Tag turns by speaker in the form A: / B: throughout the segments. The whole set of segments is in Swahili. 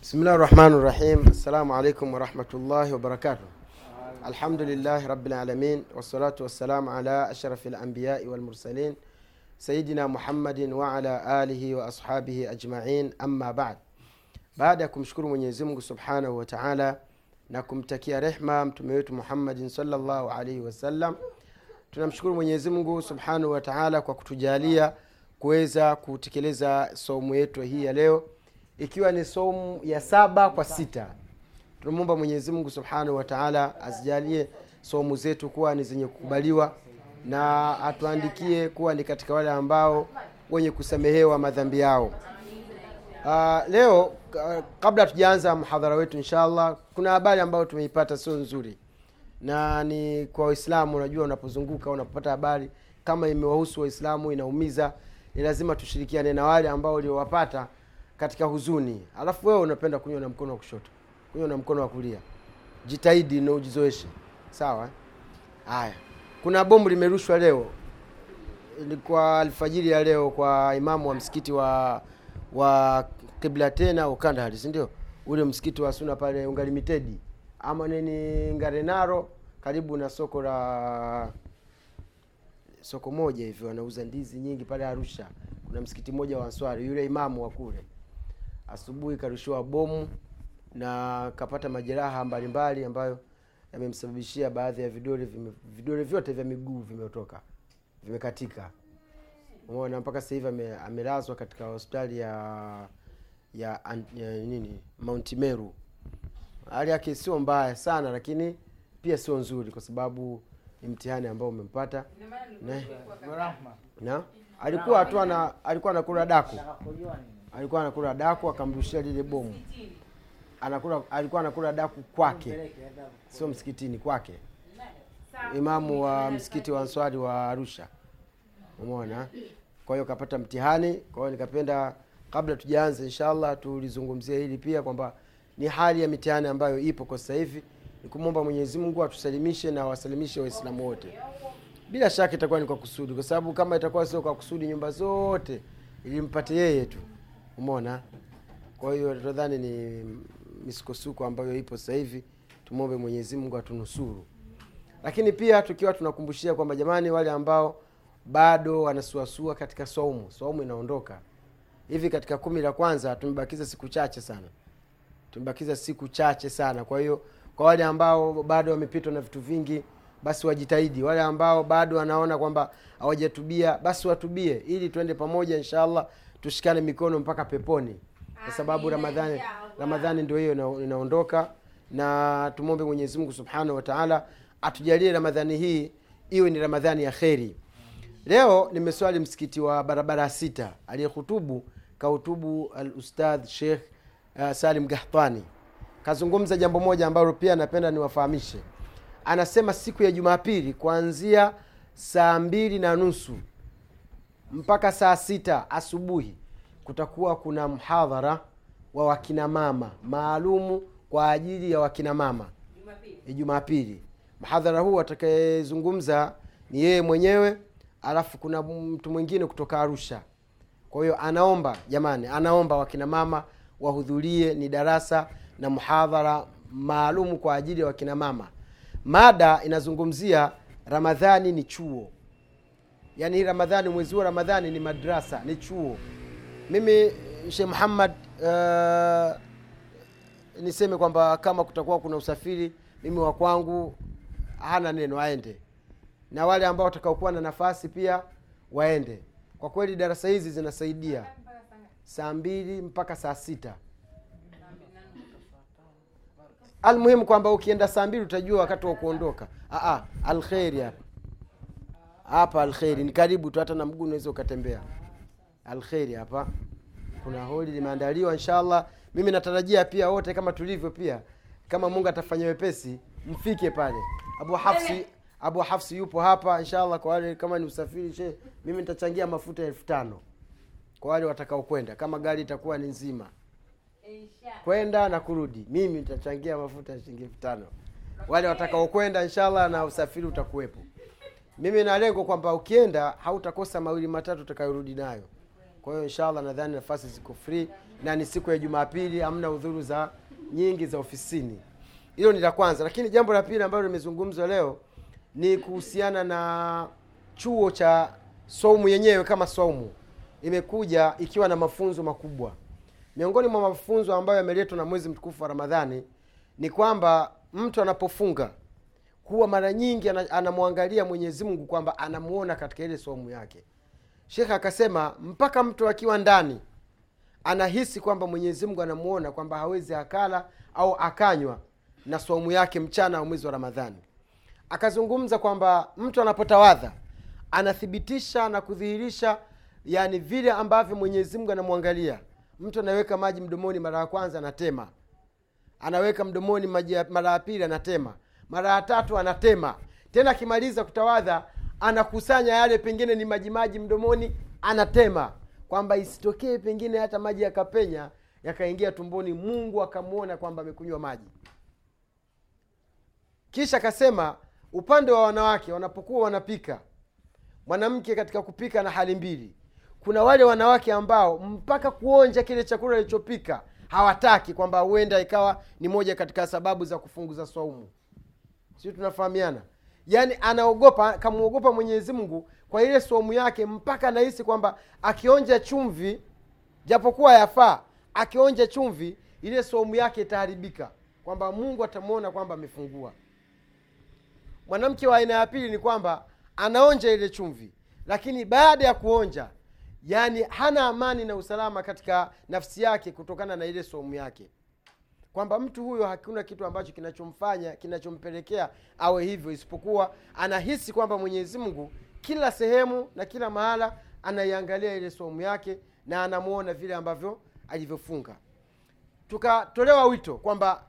A: bismillahi rahmani rahim assalamu alaikum warahmatullahi wabarakatuh alhamdulillahi rabilalamin wassalatu wassalamu ala ashrafi lambiyai walmursalin sayidina muhammadin waala alihi wa ashabihi ajmain. Amma bad. Baada ya kumshukuru mwenyezimngu subhanahu wa taala na kumtakia rehma mtume wetu muhammadin salllahu alaihi wasallam tunamshukuru mwenyezimngu subhanahu wa taala kwa kutujalia kuweza kutekeleza somo yetu hii ya leo ikiwa ni somu ya saba kwa sita. Tunamwomba mwenyezimngu subhanahu wa taala azijalie somu zetu kuwa ni zenye kukubaliwa na atuandikie kuwa ni katika wale ambao wenye kusamehewa madhambi yao. Uh, leo uh, kabla tujaanza mhadhara wetu inshallah kuna habari ambayo tumeipata sio nzuri. Na ni kwa waislamu unajua unapozunguka unapopata habari kama imewahusu waislamu inaumiza ni lazima tushirikiane na wale ambao uliowapata katika huzuni. Alafu wewe unapenda kunywa na mkono wa kushoto kunywa na mkono wa kulia. Jitahidi na ujizoeshe sawa? Haya. Kuna bomu limerushwa leo. Ilikuwa alfajiri ya leo kwa imamu wa msikiti wa wa kibla tena ukandahari sindio ule msikiti wa suna pale ungalimitedi ama nini ngarenaro karibu na soko la soko moja hivi wanauza ndizi nyingi pale arusha. Kuna msikiti mmoja wa answari yule imamu wa kule asubuhi karushiwa bomu na kapata majeraha mbalimbali ambayo yamemsababishia baadhi ya vidole vime, vidole vyote vya miguu vimetoka vimekatika. Umeona mpaka sasa hivi ame, amelazwa katika hospitali ya ya, ya nini mount meru. Hali yake sio mbaya sana lakini pia sio nzuri kwa sababu ni mtihani ambao umempata. Na, na? Alikuwa tu ana alikuwa anakula daku alikuwa anakula daku akamrushia lile bomu. Anakula alikuwa anakula daku kwake. Sio msikitini kwake. Imamu wa msikiti wa answari wa arusha. Umona kwa hiyo kapata mtihani. Kwa hiyo nikapenda kabla tujaanza inshallah tulizungumzia hili pia kwamba ni hali ya mitihani ambayo ipo kwa sasa hivi. Nikumwomba mwenyezi mungu atusalimishe na wasalimishe waislamu wote. Bila shaka itakuwa ni kwa kusudi kwa sababu kama itakuwa sio kwa kusudi nyumba zote ilimpate yeye tu umeona? Kwa hiyo nadhani ni misukosuko ambayo ipo sasa hivi tumwombe mwenyezi mungu atunusuru. Lakini pia tukiwa tunakumbushia kwamba jamani wale ambao bado wanasuasua katika saumu saumu inaondoka. Hivi katika kumi la kwanza tumebakiza siku chache sana. Tumebakiza siku chache sana. Kwa hiyo kwa wale ambao bado wamepitwa na vitu vingi basi wajitahidi. Wale ambao bado wanaona kwamba hawajatubia basi watubie ili tuende pamoja inshallah tushikane mikono mpaka peponi. Kwa sababu ramadhani ramadhani ndio hiyo inaondoka. Na tumwombe mwenyezi mungu subhanahu wataala atujalie ramadhani hii iwe ni ramadhani ya kheri. Leo nimeswali msikiti wa barabara sita aliyehutubu kahutubu al ustadh shekh uh, salim gahtani. Kazungumza jambo moja ambalo pia napenda niwafahamishe. Anasema siku ya jumapili kuanzia saa mbili na nusu mpaka saa sita asubuhi kutakuwa kuna mhadhara wa wakinamama maalumu kwa ajili ya wakinamama jumapili. Mhadhara huu atakayezungumza ni yeye mwenyewe alafu kuna mtu mwingine kutoka arusha. Kwa hiyo anaomba jamani anaomba wakinamama wahudhurie ni darasa na mhadhara maalumu kwa ajili ya wakinamama mada inazungumzia ramadhani ni chuo hii ramadhani mwezi wa ramadhani ni madrasa ni chuo. Mimi sheh muhammad uh, niseme kwamba kama kutakuwa kuna usafiri mimi wa kwangu hana neno aende. Na wale ambao watakaokuwa na nafasi pia waende. Kwa kweli darasa hizi zinasaidia. Saa mbili mpaka saa sita. Almuhimu kwamba ukienda saa mbili utajua wakati wa kuondoka. Alkheri hapa hapa alkheri ni karibu tu hata na mguu unaweza ukatembea. Alkheri hapa. Kuna holi limeandaliwa inshallah. Mimi natarajia pia wote kama tulivyo pia kama mungu atafanya wepesi mfike pale. Abu hafsi abu hafsi yupo hapa inshallah kwa wale kama ni usafiri she mimi nitachangia mafuta elfu tano kwa wale watakaokwenda kama gari itakuwa ni nzima. Kwenda na kurudi. Mimi nitachangia mafuta ya shilingi elfu tano. Wale watakaokwenda inshallah na usafiri utakuwepo mimi na lengo kwamba ukienda hautakosa mawili matatu utakayorudi nayo. Kwa hiyo inshallah nadhani nafasi ziko free na ni siku ya jumapili hamna udhuru za nyingi za ofisini. Hilo ni la kwanza. Lakini jambo la pili ambalo limezungumzwa leo ni kuhusiana na chuo cha saumu yenyewe kama saumu imekuja ikiwa na mafunzo makubwa. Miongoni mwa mafunzo ambayo yameletwa na mwezi mtukufu wa ramadhani ni kwamba mtu anapofunga huwa mara nyingi anamwangalia mwenyezi mungu kwamba anamuona katika ile somu yake. Shekhe akasema mpaka mtu akiwa ndani anahisi kwamba mwenyezi mungu anamuona kwamba hawezi akala au akanywa na somu yake mchana wa mwezi wa ramadhani. Akazungumza kwamba mtu anapotawadha anathibitisha na kudhihirisha yani vile ambavyo mwenyezi mungu anamwangalia. Mtu anaweka maji mdomoni mara ya kwanza anatema. Anaweka mdomoni mara ya pili anatema mara ya tatu anatema. Tena akimaliza kutawadha anakusanya yale pengine ni maji maji mdomoni anatema. Kwamba isitokee pengine hata maji yakapenya yakaingia tumboni mungu akamwona kwamba amekunywa maji. Kisha akasema upande wa wanawake wanapokuwa wanapika mwanamke katika kupika na hali mbili. Kuna wale wanawake ambao mpaka kuonja kile chakula alichopika hawataki kwamba huenda ikawa ni moja katika sababu za kufunguza swaumu sio tunafahamiana. Yaani anaogopa kamwogopa mwenyezi mungu kwa ile somu yake mpaka anahisi kwamba akionja chumvi japokuwa yafaa akionja chumvi ile somu yake itaharibika kwamba mungu atamwona kwamba amefungua. Mwanamke wa aina ya pili ni kwamba anaonja ile chumvi lakini baada ya kuonja yani hana amani na usalama katika nafsi yake kutokana na ile somu yake kwamba mtu huyo hakuna kitu ambacho kinachomfanya kinachompelekea awe hivyo isipokuwa anahisi kwamba mwenyezi mungu kila sehemu na kila mahala anaiangalia ile somu yake na anamwona vile ambavyo alivyofunga. Tukatolewa wito kwamba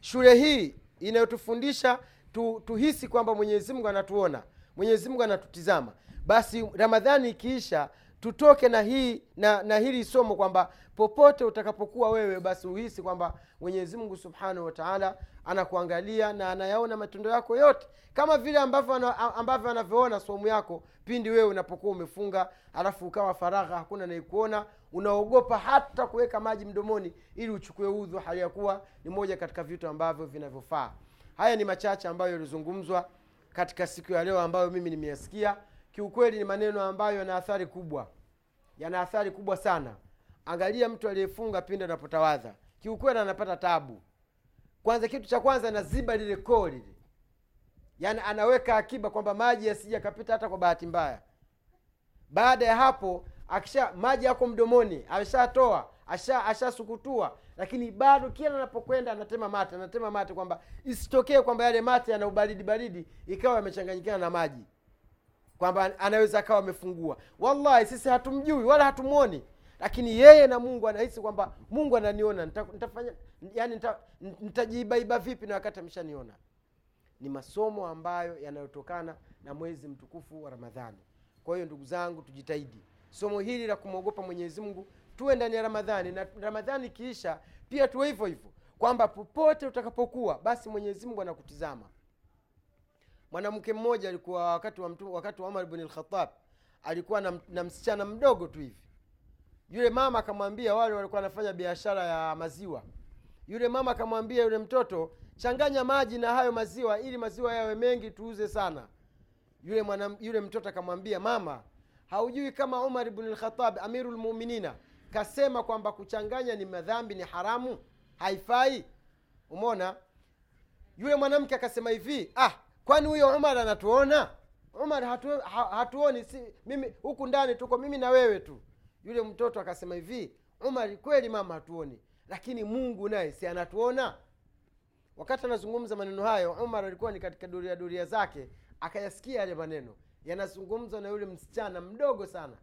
A: shule hii inayotufundisha tu, tuhisi kwamba mwenyezi mungu anatuona mwenyezi mungu anatutizama. Basi ramadhani ikiisha tutoke na hii na, na hili somo kwamba popote utakapokuwa wewe basi uhisi kwamba mwenyezi mungu subhanahu wa taala anakuangalia na anayaona matendo yako yote. Kama vile ambavyo ambavyo anavyoona somu yako pindi wewe unapokuwa umefunga alafu ukawa faragha hakuna naikuona unaogopa hata kuweka maji mdomoni ili uchukue udhu hali ya kuwa ni moja katika vitu ambavyo vinavyofaa. Haya ni machache ambayo yalizungumzwa katika siku ya leo ambayo mimi nimeyasikia kiukweli ni maneno ambayo yana athari kubwa. Yana athari kubwa sana. Angalia mtu aliyefunga pindi anapotawadha kiukweli anapata tabu. Kwanza kitu cha kwanza anaziba lile koo lile yaani anaweka akiba kwamba maji yasija akapita hata kwa bahati mbaya. Baada ya hapo akisha maji yako mdomoni ameshatoa asha lakini bado kila anapokwenda anatema mate anatema mate kwamba isitokee kwamba yale mate yana ubaridi baridi ikawa yamechanganyikana na maji kwamba anaweza akawa amefungua. Wallahi sisi hatumjui wala hatumwoni. Lakini yeye na mungu anahisi kwamba mungu ananiona nita- nitafanya yani nita- nitajiibaiba vipi na wakati ameshaniona? Ni masomo ambayo yanayotokana na mwezi mtukufu wa ramadhani. Kwa hiyo ndugu zangu tujitahidi. Somo hili la kumwogopa mwenyezi mungu tuwe ndani ya ramadhani. Na ramadhani ikiisha pia tuwe hivyo hivyo. Kwamba popote utakapokuwa basi mwenyezi mungu anakutizama mwanamke mmoja alikuwa wakati wa mtu, wakati wa umar bn lkhatab alikuwa na, na msichana mdogo tu hivi. Yule mama akamwambia wale walikuwa wanafanya biashara ya maziwa. Yule mama akamwambia yule mtoto changanya maji na hayo maziwa ili maziwa yawe mengi tuuze sana. Yule mwana, yule mtoto akamwambia mama haujui kama umar bn lkhatab amiru lmuminina kasema kwamba kuchanganya ni madhambi ni haramu? Haifai. Umona yule mwanamke akasema hivi ah kwani huyo umar anatuona? Umar hatu, ha, hatuoni si, mimi huku ndani tuko mimi na wewe tu. Yule mtoto akasema hivi umar kweli mama hatuoni lakini mungu naye si anatuona? Wakati anazungumza maneno hayo umar alikuwa ni katika duria duria zake akayasikia yale maneno. Yanazungumzwa na yule msichana mdogo sana.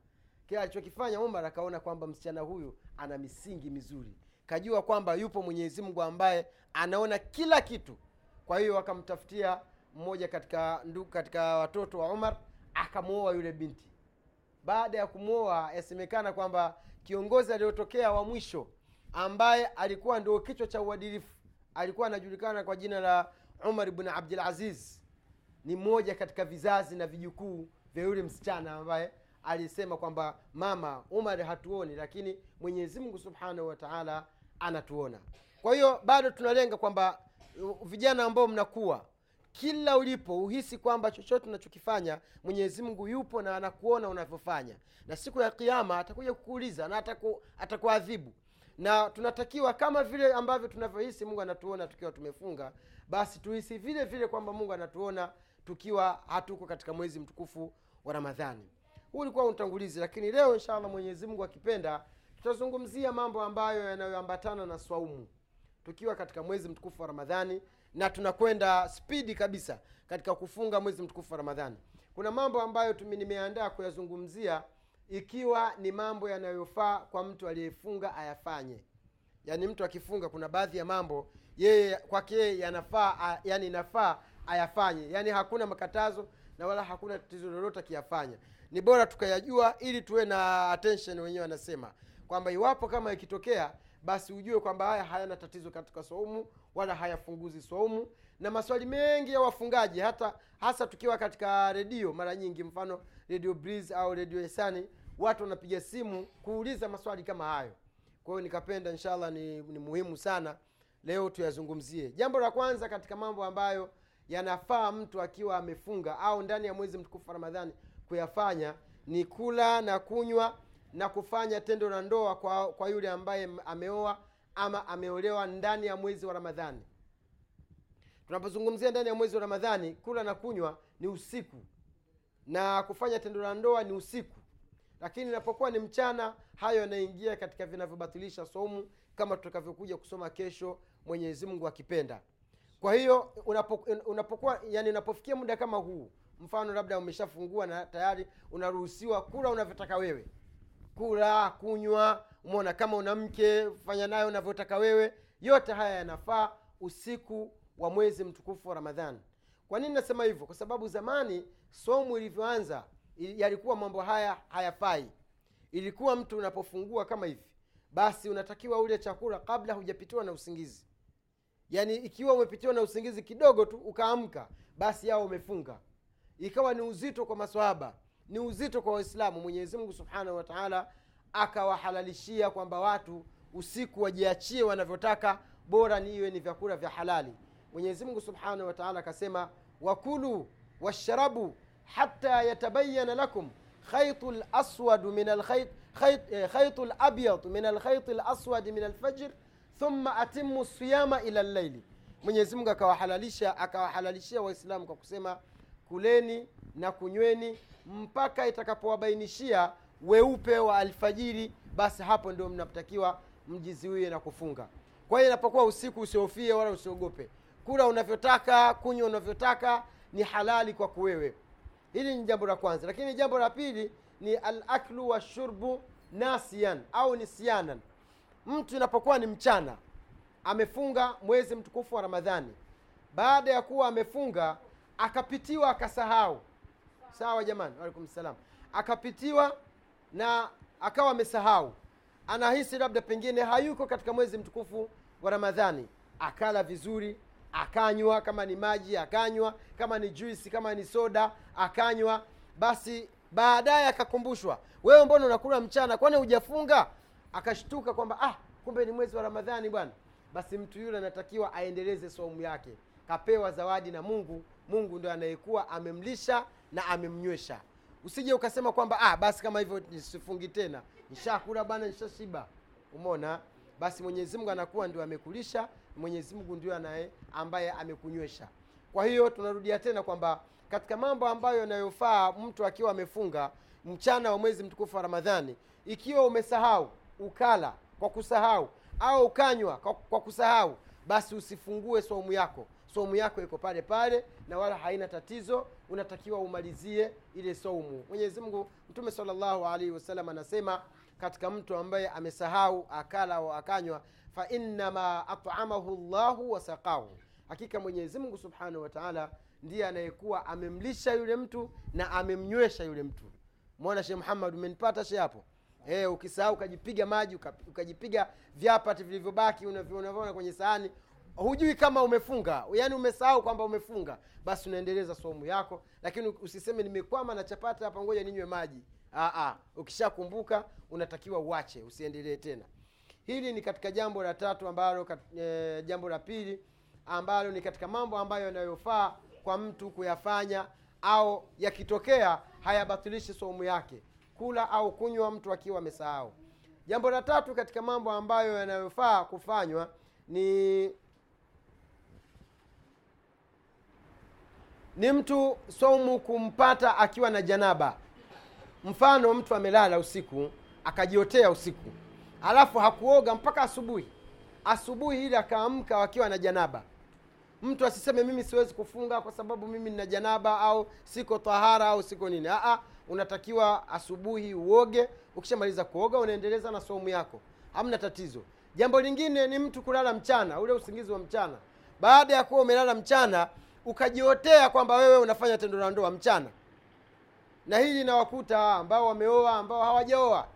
A: Kile alichokifanya umar akaona kwamba msichana huyu ana misingi mizuri. Kajua kwamba yupo mwenyezi mungu ambaye anaona kila kitu. Kwa hiyo akamtafutia mmoja katika ndugu katika watoto wa umar akamwoa yule binti. Baada ya kumwoa yasemekana kwamba kiongozi aliyotokea wa mwisho ambaye alikuwa ndio kichwa cha uadilifu alikuwa anajulikana kwa jina la umar bn abdul aziz ni mmoja katika vizazi na vijukuu vya yule msichana ambaye alisema kwamba mama umar hatuoni lakini mwenyezi mungu subhanahu wataala anatuona. Kwa hiyo bado tunalenga kwamba vijana ambao mnakuwa kila ulipo uhisi kwamba chochote unachokifanya mwenyezi mungu yupo na anakuona unavyofanya. Na siku ya kiama atakuja kukuuliza na ataku, atakuadhibu. Na tunatakiwa kama vile ambavyo tunavyohisi mungu anatuona tukiwa tumefunga basi tuhisi vile vile kwamba mungu anatuona tukiwa hatuko katika mwezi mtukufu wa ramadhani. Huu ulikuwa utangulizi lakini leo inshallah mwenyezi mungu akipenda tutazungumzia mambo ambayo yanayoambatana na swaumu. Tukiwa katika mwezi mtukufu wa ramadhani na tunakwenda spidi kabisa katika kufunga mwezi mtukufu wa ramadhani. Kuna mambo ambayo tumi nimeandaa kuyazungumzia ikiwa ni mambo yanayofaa kwa mtu aliyefunga ayafanye. Yaani mtu akifunga kuna baadhi ya mambo yeye kwake yeye yanafaa yani inafaa ayafanye. Yaani hakuna makatazo na wala hakuna tatizo lolote akiyafanya. Ni bora tukayajua ili tuwe na attention wenyewe wanasema. Kwamba iwapo kama ikitokea basi ujue kwamba haya hayana tatizo katika saumu wala hayafunguzi saumu na maswali mengi ya wafungaji hata hasa tukiwa katika redio mara nyingi mfano radio breeze au radio esani watu wanapiga simu kuuliza maswali kama hayo. Kwa hiyo nikapenda inshallah ni, ni muhimu sana leo tuyazungumzie. Jambo la kwanza katika mambo ambayo yanafaa mtu akiwa amefunga au ndani ya mwezi mtukufu wa ramadhani kuyafanya ni kula na kunywa na kufanya tendo la ndoa kwa, kwa yule ambaye ameoa ama ameolewa ndani ya mwezi wa ramadhani. Tunapozungumzia ndani ya mwezi wa ramadhani kula na kunywa ni usiku. Na kufanya tendo la ndoa ni usiku. Lakini inapokuwa ni mchana hayo yanaingia katika vinavyobatilisha somu kama tutakavyokuja kusoma kesho mwenyezi mungu akipenda. Kwa hiyo unapo, unapokuwa yani unapofikia muda kama huu mfano labda umeshafungua na tayari unaruhusiwa kula unavyotaka wewe kula kunywa umeona kama una mke fanya nayo unavyotaka wewe. Yote haya yanafaa usiku wa mwezi mtukufu wa ramadhani. Kwa nini nasema hivyo? Kwa sababu zamani somu ilivyoanza yalikuwa mambo haya hayafai. Ilikuwa mtu unapofungua kama hivi basi unatakiwa ule chakula kabla hujapitiwa na usingizi. Yaani ikiwa umepitiwa na usingizi kidogo tu ukaamka basi yao umefunga ikawa ni uzito kwa maswahaba ni uzito kwa waislamu. Mwenyezi mungu subhanahu wataala akawahalalishia kwamba watu usiku wajiachie wanavyotaka bora ni ni vyakula vya halali. Mwenyezi mungu subhanahu wataala akasema wakulu washrabu hata yatabayana lakum khaitu eh, labyad min alkhaiti laswadi min alfajr thumma atimu siyama ila llaili mwenyezi mungu akawahalalisha akawahalalishia waislamu kwa kusema kuleni na kunyweni mpaka itakapowabainishia weupe wa alfajiri basi hapo ndio mnatakiwa mjiziwie na kufunga. Kwa hiyo inapokuwa usiku usiofie wala usiogope. Kula unavyotaka kunywa unavyotaka ni halali kwako wewe. Hili ni jambo la kwanza. Lakini jambo la pili ni alaklu washurbu nasian au nisyanan. Mtu inapokuwa ni mchana amefunga mwezi mtukufu wa ramadhani. Baada ya kuwa amefunga akapitiwa akasahau sawa jamani waalaikum salam. Akapitiwa na akawa amesahau. Anahisi labda pengine hayuko katika mwezi mtukufu wa ramadhani. Akala vizuri akanywa kama ni maji akanywa kama ni juisi kama ni soda akanywa. Basi baadaye akakumbushwa wewe mbona unakula mchana? Kwani hujafunga? Akashtuka kwamba ah kumbe ni mwezi wa ramadhani bwana. Basi mtu yule anatakiwa aendeleze saumu yake. Kapewa zawadi na mungu. Mungu ndo anayekuwa amemlisha na amemnywesha. Usije ukasema kwamba ah basi kama hivyo nisifungi tena. Nishakula bana nishashiba. Umona basi mwenyezi mungu anakuwa ndio amekulisha mwenyezi mungu ndio anaye ambaye amekunywesha kwa hiyo tunarudia tena kwamba katika mambo ambayo yanayofaa mtu akiwa amefunga mchana wa mwezi mtukufu wa ramadhani ikiwa umesahau ukala kwa kusahau au ukanywa kwa kusahau basi usifungue saumu yako saumu yako iko pale pale na wala haina tatizo unatakiwa umalizie ile soumu mwenyezi mungu mtume salllahu alaihi wasallam anasema katika mtu ambaye amesahau akala au akanywa fainnama atamahu llahu wasaqahu hakika mwenyezi mungu subhanahu wa taala ndiye anayekuwa amemlisha yule mtu na amemnywesha yule mtu. Mwona sheh muhammad umenipata she hapo? Hey, ukisahau ukajipiga maji ukajipiga vyapati vilivyobaki unavyo- unavyoona kwenye sahani hujui kama umefunga. Yaani umesahau kwamba umefunga. Basi unaendeleza somu yako. Lakini usiseme nimekwama na chapata hapa ngoja ninywe maji. Aa, ukishakumbuka unatakiwa uache. Usiendelee tena. Hili ni katika jambo la tatu ambalo kat- e, jambo la pili ambalo ni katika mambo ambayo yanayofaa kwa mtu kuyafanya au yakitokea hayabatilishi somu yake. Kula au kunywa mtu akiwa amesahau. Jambo la tatu katika mambo ambayo yanayofaa kufanywa ni ni mtu somu kumpata akiwa na janaba. Mfano mtu amelala usiku akajiotea usiku. Alafu hakuoga mpaka asubuhi. Asubuhi ili akaamka akiwa na janaba. Mtu asiseme mimi siwezi kufunga kwa sababu mimi nina janaba au siko tahara au siko nini. Aa, unatakiwa asubuhi uoge. Ukishamaliza kuoga unaendeleza na somu yako. Hamna tatizo. Jambo lingine ni mtu kulala mchana ule usingizi wa mchana. Baada ya kuwa umelala mchana ukajiotea kwamba wewe unafanya tendo la ndoa mchana. Na hili linawakuta ambao wameoa ambao hawajaoa.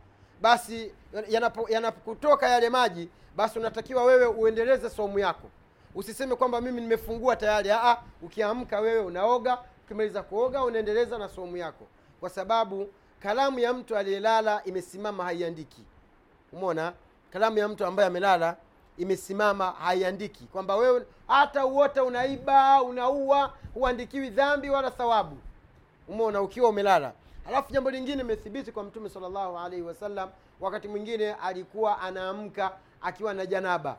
A: Basi yanapo- yanapokutoka yale maji basi unatakiwa wewe uendeleze somu yako. Usiseme kwamba mimi nimefungua tayari. Aa, ukiamka wewe unaoga ukimaliza kuoga unaendeleza na somu yako. Kwa sababu kalamu ya mtu aliyelala imesimama haiandiki. Umona kalamu ya mtu ambaye amelala imesimama haiandiki. Kwamba wewe hata uota unaiba unaua huandikiwi dhambi wala thawabu. Umeona ukiwa umelala. Halafu jambo lingine imethibiti kwa mtume salllahu alaihi wasallam wakati mwingine alikuwa anaamka akiwa na janaba.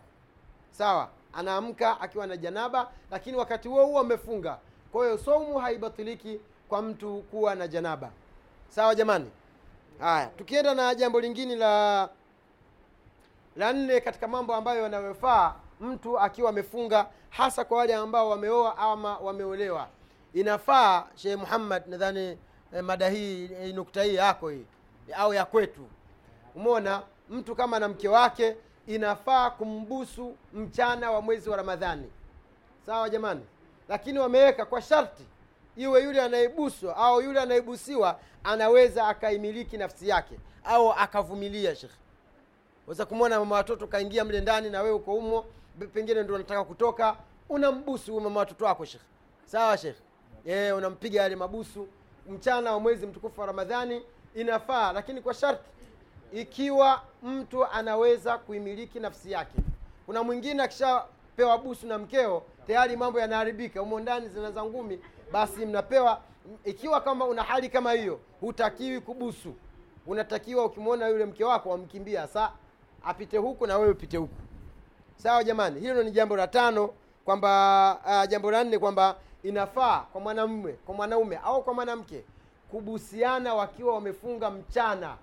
A: Sawa anaamka akiwa na janaba lakini wakati huo huo amefunga. Kwa hiyo saumu haibatiliki kwa mtu kuwa na janaba. Sawa jamani? Haya tukienda na jambo lingine la la nne katika mambo ambayo yanayofaa mtu akiwa amefunga hasa kwa wale ambao wameoa ama wameolewa. Inafaa sheh muhammad nadhani eh, mada hii eh, nukta hii yako hii au ya kwetu. Umona mtu kama na mke wake inafaa kumbusu mchana wa mwezi wa ramadhani. Sawa jamani? Lakini wameweka kwa sharti iwe yule anayebuswa au yule anayebusiwa anaweza akaimiliki nafsi yake au akavumilia shekhe weza kumwona mama watoto kaingia mle ndani na wewe uko umo pengine ndo unataka kutoka unambusu mama watoto wako shekhe sawa shekhe yeah, unampiga yale mabusu. Mchana wa mwezi mtukufu wa ramadhani inafaa lakini kwa sharti. Ikiwa mtu anaweza kuimiliki nafsi yake. Kuna mwingine akishapewa busu na mkeo tayari mambo yanaharibika humo ndani zinaza ngumi basi mnapewa. Ikiwa kama una hali kama hiyo hutakiwi kubusu. Unatakiwa ukimwona yule mke wako wamkimbia sa apite huku na wewe upite huku. Sawa jamani hilo ni jambo la tano kwamba uh, jambo la nne kwamba inafaa kwa mwanamume kwa mwanaume au kwa mwanamke kubusiana wakiwa wamefunga mchana.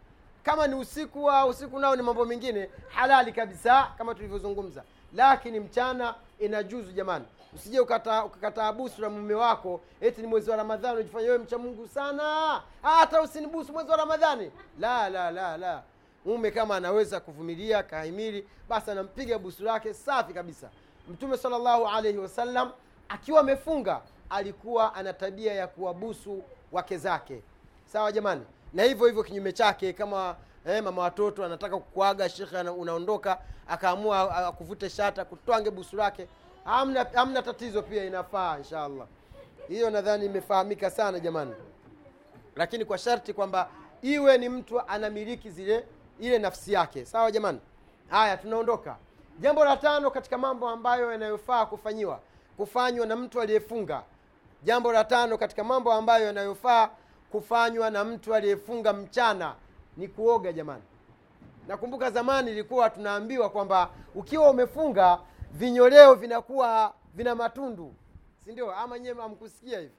A: Kama ni usiku au usiku nao ni mambo mengine halali kabisa kama tulivyozungumza. Lakini mchana inajuzu jamani. Usije ukakataa busu la mume wako eti ni mwezi wa ramadhani unajifanya wewe mcha mungu sana. Hata usinibusu mwezi wa ramadhani. La la la la mume kama anaweza kuvumilia kahimili basi anampiga busu lake safi kabisa. Mtume salllahu alaihi wasallam akiwa amefunga alikuwa ana tabia ya kuwabusu wake zake. Sawa jamani? Na hivyo hivyo kinyume chake kama eh, mama watoto anataka kukuaga shekhe unaondoka akaamua akuvute shata kutwange busu lake hamna, hamna tatizo pia inafaa inshallah. Hiyo nadhani imefahamika sana jamani. Lakini kwa sharti kwamba iwe ni mtu anamiliki zile ile nafsi yake. Sawa jamani? Haya tunaondoka. Jambo la tano katika mambo ambayo yanayofaa kufanyiwa kufanywa na mtu aliyefunga. Jambo la tano katika mambo ambayo yanayofaa kufanywa na mtu aliyefunga mchana ni kuoga jamani. Nakumbuka zamani ilikuwa tunaambiwa kwamba ukiwa umefunga vinyoleo vinakuwa vina matundu. Si ndio? Ama nyewe amkusikia hivi?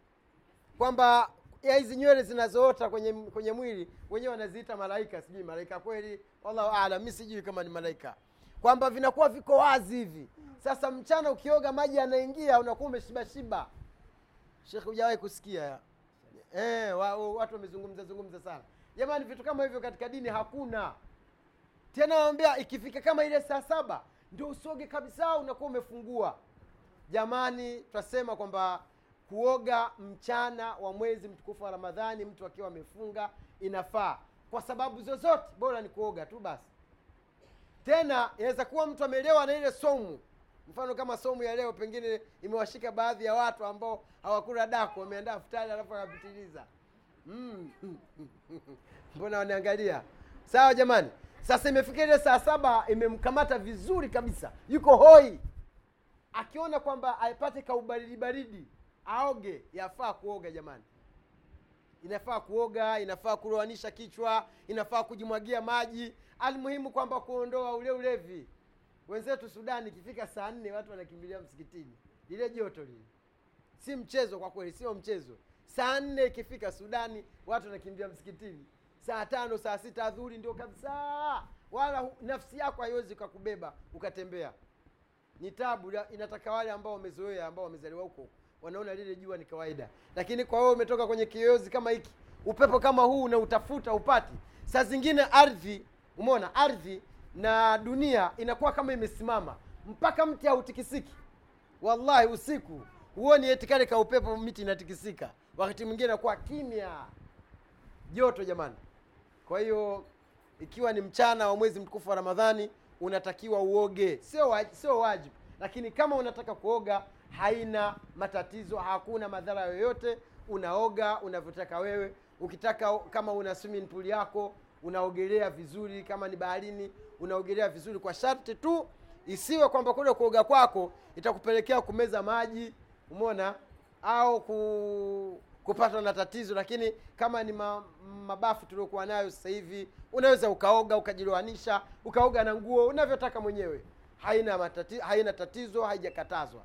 A: Kwamba ya hizi nywele zinazoota kwenye kwenye mwili wenyewe wanaziita malaika sijui malaika kweli wallahu alam mi sijui kama ni malaika. Kwamba vinakuwa viko wazi hivi. Sasa mchana ukioga maji yanaingia unakuwa umeshibashiba Shekhe, hujawahi kusikia eh, wa, wa- watu wamezungumza zungumza sana. Jamani vitu kama hivyo katika dini hakuna. Tena wambia ikifika kama ile saa saba ndio usoge kabisa unakuwa umefungua. Jamani twasema kwamba kuoga mchana wa mwezi mtukufu wa ramadhani mtu akiwa amefunga inafaa. Kwa sababu zozote bora ni kuoga tu basi. Tena inaweza kuwa mtu amelewa na ile somu. Mfano kama somu ya leo pengine imewashika baadhi ya watu ambao hawakula daku wameandaa futari alafu akapitiliza Mm. mbona wanaangalia sawa jamani. Sasa imefika ile saa saba imemkamata vizuri kabisa. Yuko hoi. Akiona kwamba aipate kaubaridi baridi aoge yafaa kuoga jamani. Inafaa kuoga inafaa kuloanisha kichwa inafaa kujimwagia maji. Almuhimu kwamba kuondoa ule ulevi. Wenzetu sudani ikifika saa nne watu wanakimbilia msikitini. Lile joto lile. Si mchezo kwa kweli sio mchezo. Saa nne ikifika sudani watu wanakimbia msikitini. Saa tano saa sita adhuri ndio kabisa. Wala nafsi yako haiwezi ukakubeba ukatembea. Ni tabu inataka wale ambao wamezoea ambao wamezaliwa huko wanaona lile jua ni kawaida. Lakini kwa wewe umetoka kwenye kiyoyozi kama hiki upepo kama huu unautafuta upati. Saa zingine ardhi umeona ardhi na dunia inakuwa kama imesimama. Mpaka mti hautikisiki. Wallahi usiku huoni etikale ka upepo miti inatikisika. Wakati mwingine inakuwa kimya. Joto jamani. Kwa hiyo ikiwa ni mchana wa mwezi mtukufu wa ramadhani unatakiwa uoge. Sio wa- sio wajibu. Lakini kama unataka kuoga haina matatizo hakuna madhara yoyote. Unaoga unavyotaka wewe. Ukitaka kama una swimming yako unaogelea vizuri. Kama ni baharini unaogelea vizuri kwa sharti tu isiwe kwamba kule kuoga kwako itakupelekea kumeza maji umeona? Au ku, kupatwa na tatizo. Lakini kama ni ma, mabafu tuliokuwa nayo sasa hivi unaweza ukaoga ukajiloanisha ukaoga na nguo unavyotaka mwenyewe. Haina matati, haina tatizo haijakatazwa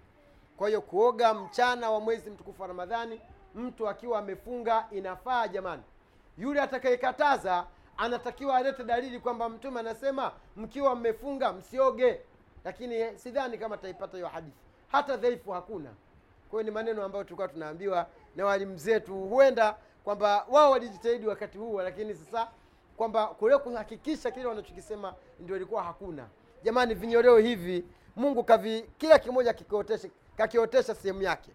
A: kwa hiyo kuoga mchana wa mwezi mtukufu wa ramadhani mtu akiwa amefunga inafaa jamani. Yule atakayekataza anatakiwa alete dalili kwamba mtume anasema mkiwa mmefunga msioge. Lakini sidhani kama taipata hiyo hadithi. Hata dhaifu hakuna. Kwa hiyo ni maneno ambayo tulikuwa tunaambiwa na walimu zetu. Huenda kwamba wao walijitahidi wakati huo lakini sasa kwamba kule kuhakikisha kile wanachokisema ndio ilikuwa hakuna. Jamani vinyoleo hivi mungu kavi kila kimoja kikiotesha kakiotesha sehemu yake.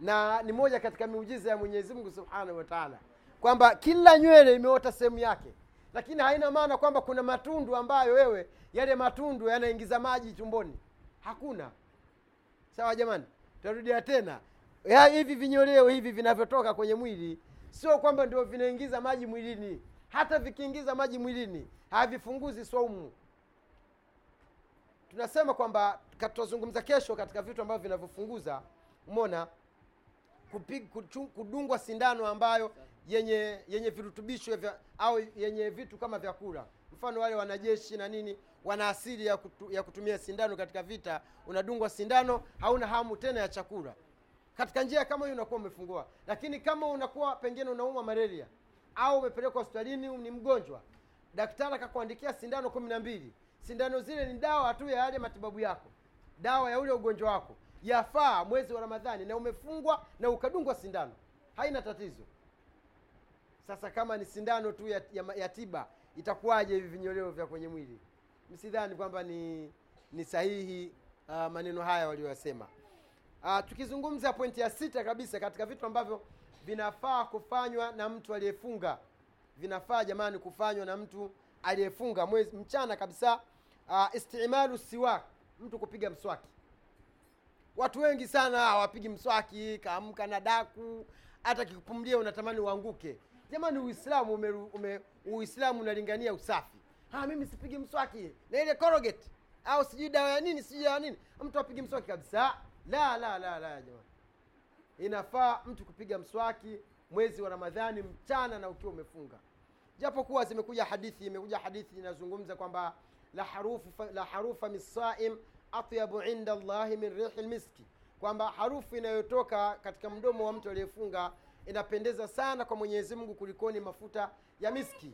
A: Na ni moja katika miujiza ya mwenyezi mungu subhanahu wa taala kwamba kila nywele imeota sehemu yake. Lakini haina maana kwamba kuna matundu ambayo wewe yale matundu yanaingiza maji tumboni hakuna. Sawa jamani tarudia tena. Ya hivi vinyoleo hivi vinavyotoka kwenye mwili sio kwamba ndio vinaingiza maji mwilini. Hata vikiingiza maji mwilini havifunguzi swaumu tunasema kwamba tutazungumza kesho katika vitu ambavyo vinavyofunguza umona kupig, kuchung, kudungwa sindano ambayo yenye yenye virutubisho vya, au yenye vitu kama vyakula. Mfano wale wanajeshi na nini wana asili ya, kutu, ya kutumia sindano katika vita unadungwa sindano hauna hamu tena ya chakula. Katika njia kama hiyo unakuwa umefungua. Lakini kama unakuwa pengine unaumwa malaria au umepelekwa hospitalini ni mgonjwa daktari akakuandikia sindano kumi na mbili sindano zile ni dawa tu ya yale matibabu yako. Dawa ya ule ugonjwa wako. Yafaa mwezi wa ramadhani na umefungwa na ukadungwa sindano. Haina tatizo. Sasa kama ni sindano tu ya, ya, ya tiba itakuwaje hivi vinyoleo vya kwenye mwili? Msidhani kwamba ni ni sahihi uh, maneno haya walioyasema uh, tukizungumza pointi ya sita kabisa katika vitu ambavyo vinafaa kufanywa na mtu aliyefunga. Vinafaa jamani kufanywa na mtu aliyefunga mwezi mchana kabisa uh, istimalu siwak mtu kupiga mswaki. Watu wengi sana hawapigi mswaki kaamka na daku hata kikupumlia unatamani uanguke. Jamani uislamu ume, ume, uislamu unalingania usafi. Ha, mimi sipigi mswaki. Na ile corrugate. Au sijui dawa ya nini sijui dawa nini. Mtu apigi mswaki kabisa. La la la la jamani. Inafaa mtu kupiga mswaki mwezi wa ramadhani mchana na ukiwa umefunga. Japokuwa zimekuja hadithi imekuja hadithi inazungumza kwamba la harufa misaim atyabu inda llahi min rihi lmiski kwamba harufu inayotoka katika mdomo wa mtu aliyefunga inapendeza sana kwa mwenyezi mungu kulikoni mafuta ya miski.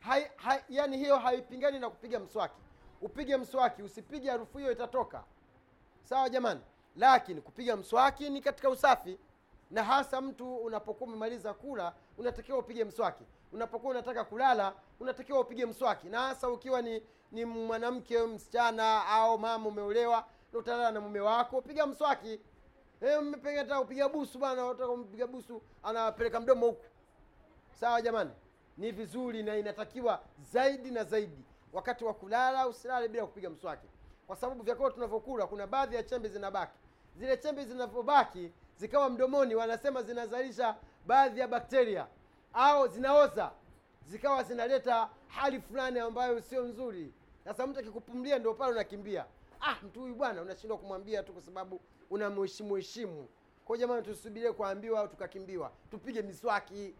A: Hai, hai, yani hiyo haipingani na kupiga mswaki. Upige mswaki usipige harufu hiyo itatoka. Sawa jamani? Lakini kupiga mswaki ni katika usafi. Na hasa mtu unapokuwa umemaliza kula unatakiwa upige mswaki unapokuwa unataka kulala unatakiwa upige mswaki. Na hasa ukiwa ni ni mwanamke msichana au mama umeolewa utalala na mume wako piga mswaki. Hata upiga busu bana unataka busu anapeleka mdomo huku. Sawa jamani? Ni vizuri na inatakiwa zaidi na zaidi. Wakati wa kulala usilale bila kupiga mswaki. Kwa sababu vyakula tunavyokula kuna baadhi ya chembe zinabaki. Zile chembe zinavyobaki zikawa mdomoni wanasema zinazalisha baadhi ya bakteria au zinaoza zikawa zinaleta hali fulani ambayo sio nzuri. Sasa mtu akikupumlia ndio pale unakimbia. Ah mtu huyu bwana unashindwa kumwambia tu kwa sababu unamheshimu heshimu. Kwa jamani tusubirie kuambiwa au tukakimbiwa. Tupige miswaki.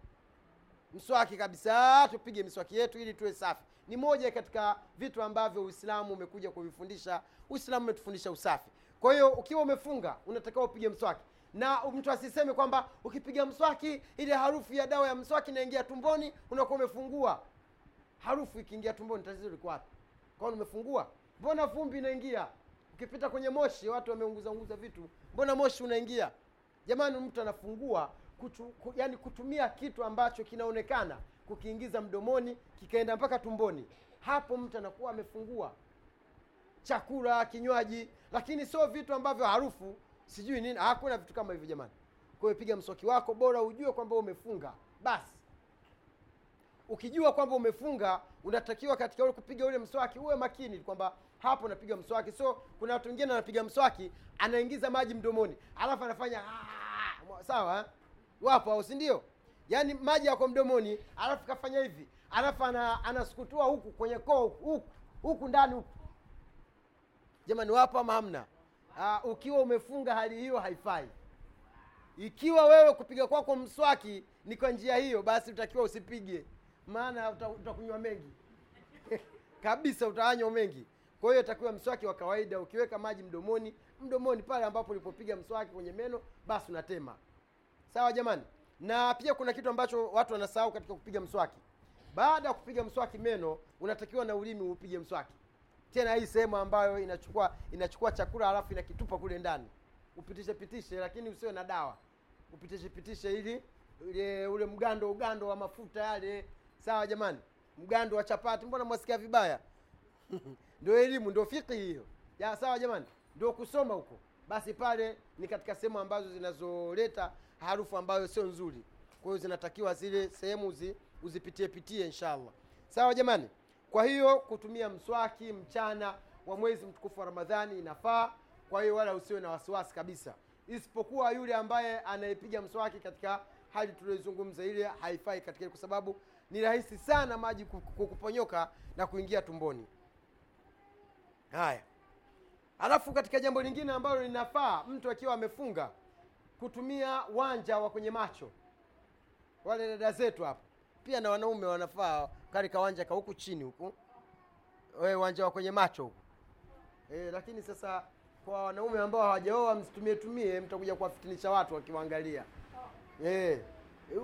A: Mswaki kabisa. Tupige miswaki yetu ili tuwe safi. Ni moja katika vitu ambavyo uislamu umekuja kuvifundisha. Uislamu umetufundisha usafi. Kwa hiyo ukiwa umefunga unatakiwa upige mswaki na mtu asiseme kwamba ukipiga mswaki ile harufu ya dawa ya mswaki inaingia tumboni unakuwa umefungua. Harufu ikiingia tumboni tatizo liko wapi? Kwani umefungua? Mbona vumbi inaingia? Ukipita kwenye moshi watu wameunguzaunguza vitu mbona moshi unaingia? Jamani mtu anafungua kutu, ku, yani kutumia kitu ambacho kinaonekana kukiingiza mdomoni kikaenda mpaka tumboni. Hapo mtu anakuwa amefungua. Chakula kinywaji lakini sio vitu ambavyo harufu sijui nini hakuna vitu kama hivyo jamani. Kwa mswaki wako bora ujue kwamba umefunga. Basi. Ukijua kwamba umefunga unatakiwa katika ule kupiga ule mswaki uwe makini kwamba hapo napiga mswaki. So kuna watu wengine anapiga mswaki anaingiza maji mdomoni alafu anafanya "Ah", sawa eh? wapo au si ndio? Yaani maji yako mdomoni alafu kafanya hivi alafu ana, anasukutua huku kwenye koo huku, huku ndani huku. Jamani wapo ama hamna uh, ukiwa umefunga hali hiyo haifai. Ikiwa wewe kupiga kwako mswaki ni kwa njia hiyo basi utakiwa usipige. Maana uta- utakunywa mengi. Kabisa utaanywa mengi. Kwa hiyo itakiwa mswaki wa kawaida. Ukiweka maji mdomoni mdomoni pale ambapo ulipopiga mswaki kwenye meno basi unatema. Sawa jamani? Na pia kuna kitu ambacho watu wanasahau katika kupiga mswaki. Baada ya kupiga mswaki meno unatakiwa na ulimi upige mswaki tena hii sehemu ambayo inachukua inachukua chakula halafu inakitupa kule ndani. Upitishe pitishe lakini usiwe na dawa. Upitishe pitishe ili ule, ule mgando ugando wa mafuta yale. Sawa jamani? Mgando wa chapati mbona mwasikia vibaya? Ndio elimu ndio fiki hiyo. Ya sawa jamani? Ndio kusoma huko. Basi pale ni katika sehemu ambazo zinazoleta harufu ambayo sio nzuri. Kwa hiyo zinatakiwa zile sehemu uzi, uzipitie pitie inshallah. Sawa jamani kwa hiyo kutumia mswaki mchana wa mwezi mtukufu wa ramadhani inafaa. Kwa hiyo wala usiwe na wasiwasi kabisa. Isipokuwa yule ambaye anayepiga mswaki katika hali tulioizungumza ile haifai katika kwa sababu ni rahisi sana maji ku- ku- kuponyoka na kuingia tumboni. Haya. Alafu katika jambo lingine ambalo linafaa mtu akiwa amefunga kutumia wanja wa kwenye macho. Wale dada zetu hapo pia na wanaume wanafaa katika wanja ka huku chini huku. Wewe uwanja wa kwenye macho huku. E, lakini sasa kwa wanaume ambao hawajaoa msitumie tumie mtakuja kuwafitinisha watu wakiwaangalia. E,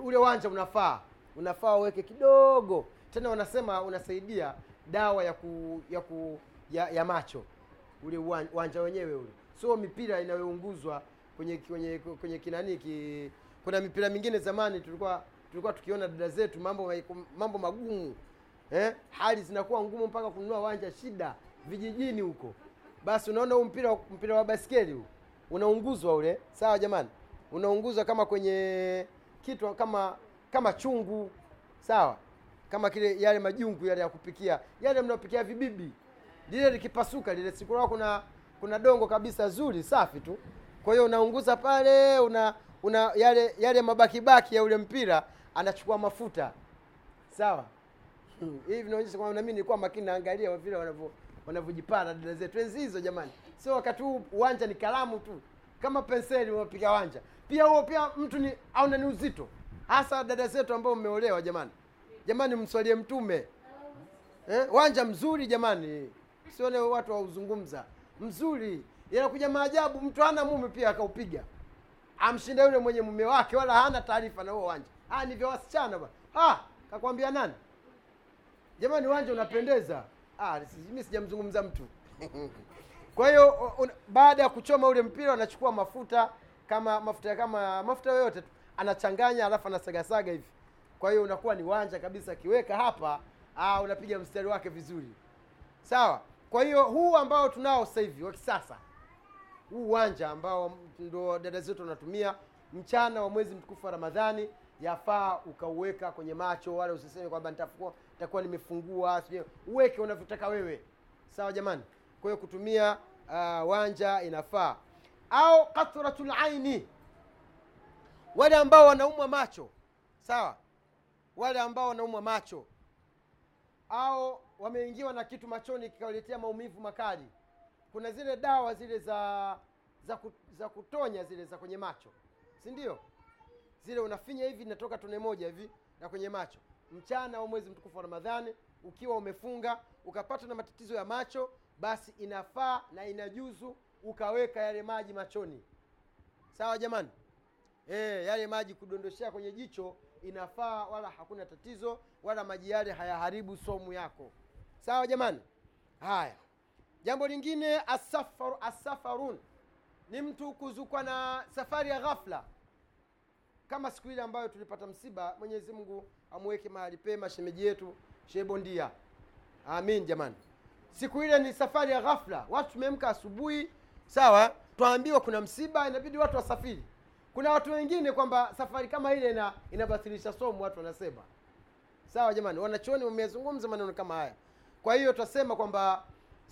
A: ule wanja unafaa. Unafaa uweke kidogo. Tena wanasema unasaidia dawa ya ku, ya ku ya, ya macho. Ule uwan- uwanja wenyewe ule. Sio mipira inayounguzwa kwenye kwenye kwenye kinani ki, kuna mipira mingine zamani tulikuwa tulikuwa tukiona dada zetu mambo mambo magumu eh? hali zinakuwa ngumu mpaka kununua wanja shida vijijini huko. Basi unaona huu mpira mpira wa baskeli huu unaunguzwa ule. Sawa jamani? Unaunguzwa kama kwenye kitu kama kama chungu. Sawa? Kama kile yale majungu yale ya kupikia. Yale mnaopikia vibibi. Lile likipasuka lile sikuna kuna kuna dongo kabisa zuri safi tu. Kwa hiyo unaunguza pale una una yale yale mabakibaki ya ule mpira anachukua mafuta. Sawa? Hivi vinaonyesha kwamba nami nilikuwa makini naangalia vile wanavyo wanavyojipara dada zetu. Enzi hizo jamani. Sio wakati huu uwanja ni kalamu tu. Kama penseli unapiga wanja. Pia huo pia mtu ni aona ni uzito. Hasa dada zetu ambao mmeolewa jamani. Jamani mswalie mtume. Eh? wanja mzuri jamani. Sione watu wauzungumza mzuri. Yanakuja maajabu. Mtu hana mume pia akaupiga. Amshinda yule mwenye mume wake wala hana taarifa na huo wanja ah ni vya wasichana bwana. Ah kakwambia nani? Jamani uwanja unapendeza. Ah mimi sijamzungumza mtu. Kwa hiyo baada ya kuchoma ule mpira anachukua mafuta kama mafuta kama mafuta yoyote tu. Anachanganya alafu anasagasaga hivi. Kwa hiyo unakuwa ni wanja kabisa akiweka hapa ah, unapiga mstari wake vizuri. Sawa? Kwa hiyo huu ambao tunao sasa hivi wa kisasa huu uwanja ambao ndo dada zetu wanatumia mchana wa mwezi mtukufu wa ramadhani yafaa ukauweka kwenye macho wala usiseme kwamba nitakuwa nitakuwa nimefungua sijui uweke unavyotaka wewe. Sawa jamani? Kwa hiyo kutumia uh, wanja inafaa. Au kathratul aini. Wale ambao wanaumwa macho. Sawa? Wale ambao wanaumwa macho. Au wameingiwa na kitu machoni kikawaletea maumivu makali. Kuna zile dawa zile za za kutonya zile za kwenye macho. Si ndio zile unafinya hivi inatoka tone moja hivi na kwenye macho. Mchana wa mwezi mtukufu wa ramadhani ukiwa umefunga ukapata na matatizo ya macho basi inafaa na inajuzu ukaweka yale maji machoni. Sawa jamani? E, yale maji kudondoshea kwenye jicho inafaa wala hakuna tatizo wala maji yale hayaharibu somu yako. Sawa jamani? Haya. Jambo lingine asafar, asafarun ni mtu kuzukwa na safari ya ghafla kama siku ile ambayo tulipata msiba mwenyezi mungu amweke mahali pema shemeji yetu shebondia amin jamani. Siku ile ni safari ya ghafla. Watu tumeamka asubuhi. Sawa twaambiwa kuna msiba inabidi watu wasafiri. Kuna watu wengine kwamba safari kama ile ina inabatilisha somo watu wanasema. Sawa jamani wanachuoni wamezungumza maneno kama haya. Kwa hiyo twasema kwamba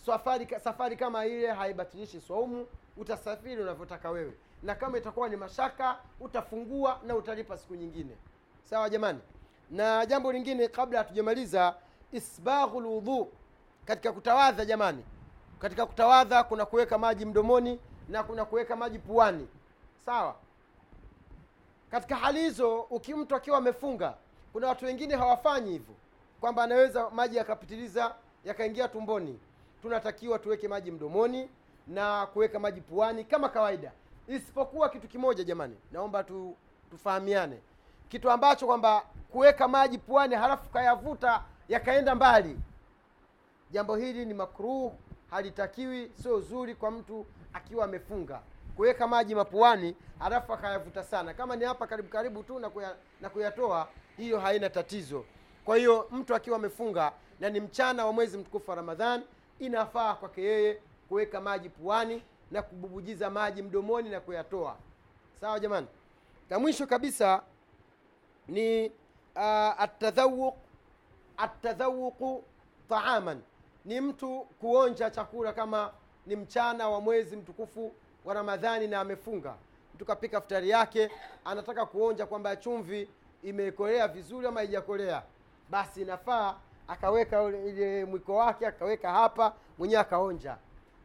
A: safari safari kama ile haibatilishi swaumu utasafiri unavyotaka wewe. Na kama itakuwa ni mashaka utafungua na utalipa siku nyingine. Sawa jamani? Na jambo lingine kabla hatujamaliza isbahu lwudhu katika kutawadha jamani katika kutawadha kuna kuweka maji mdomoni na kuna kuweka maji puani. Sawa? Katika hali hizo ukimtu akiwa amefunga kuna watu wengine hawafanyi hivyo. Kwamba anaweza maji yakapitiliza yakaingia tumboni tunatakiwa tuweke maji mdomoni na kuweka maji puani kama kawaida. Isipokuwa kitu kimoja jamani naomba tu, tufahamiane. Kitu ambacho kwamba kuweka maji puani halafu kayavuta yakaenda mbali. Jambo hili ni makruh halitakiwi sio zuri kwa mtu akiwa amefunga. Kuweka maji mapuani halafu akayavuta sana. Kama ni hapa karibu karibu tu na, kuya, na kuyatoa hiyo haina tatizo. Kwa hiyo mtu akiwa amefunga na ni mchana wa mwezi mtukufu wa ramadhan inafaa kwake yeye kuweka maji puani na kububujiza maji mdomoni na kuyatoa. Sawa jamani? Na mwisho kabisa ni uh, atadhawuq atadhawuqu taaman. Ni mtu kuonja chakula kama ni mchana wa mwezi mtukufu wa ramadhani na amefunga. Mtu kapika futari yake anataka kuonja kwamba chumvi imekolea vizuri ama haijakolea. Basi inafaa akaweka ile mwiko wake akaweka hapa mwenyewe akaonja.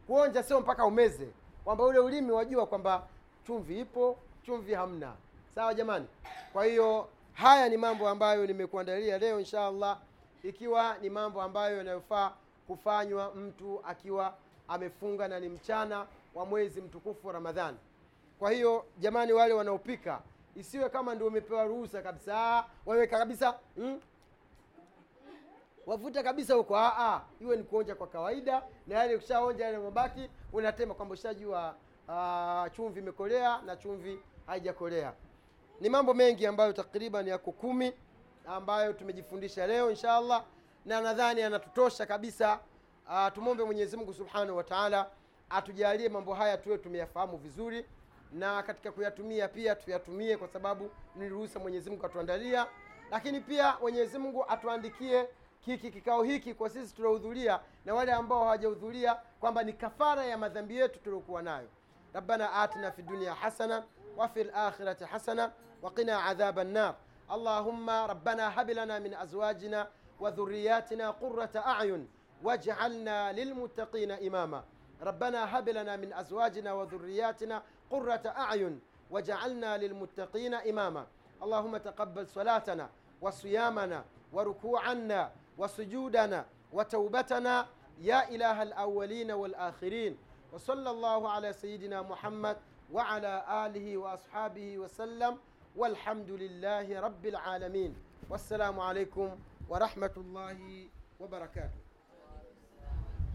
A: Kuonja sio mpaka umeze. Kwamba ule ulimi wajua kwamba chumvi ipo chumvi hamna. Sawa jamani? Kwa hiyo haya ni mambo ambayo nimekuandalia leo insha allah ikiwa ni mambo ambayo yanayofaa kufanywa mtu akiwa amefunga na ni mchana wa mwezi mtukufu wa ramadhani. Kwa hiyo jamani wale wanaopika isiwe kama ndio umepewa ruhusa kabisa. Waweka kabisa hmm? Wavuta kabisa huko. Aa, iwe ni kuonja kwa kawaida na yale ukishaonja yale mabaki unatema kwamba ushajua uh, chumvi imekolea na chumvi haijakolea. Ni mambo mengi ambayo takriban yako kumi ambayo tumejifundisha leo inshallah, na nadhani anatutosha kabisa. Uh, tumwombe mwenyezi subhanahu wa atujalie mambo haya tuwe tumeyafahamu vizuri na katika kuyatumia pia tuyatumie kwa sababu ni ruhusa mwenyezi atuandalia lakini pia mwenyezi mungu atuandikie kiki kikao hiki kwa sisi tuliohudhuria na wale ambao hawajahudhuria kwamba ni kafara ya madhambi yetu tuliokuwa nayo. Rabbana atina fi dunia hasana وفي الآخرة حسنة وقنا عذاب النار اللهم ربنا هب لنا من أزواجنا وذرياتنا قرة أعين واجعلنا للمتقين إماما ربنا هب لنا من أزواجنا وذرياتنا قرة أعين وجعلنا للمتقين إماما اللهم تقبل صلاتنا وصيامنا وركوعنا وسجودنا وتوبتنا يا إله الأولين والآخرين. وصلى الله على سيدنا محمد وعلى آله وأصحابه وسلم. والحمد لله رب العالمين. والسلام عليكم ورحمة الله وبركاته.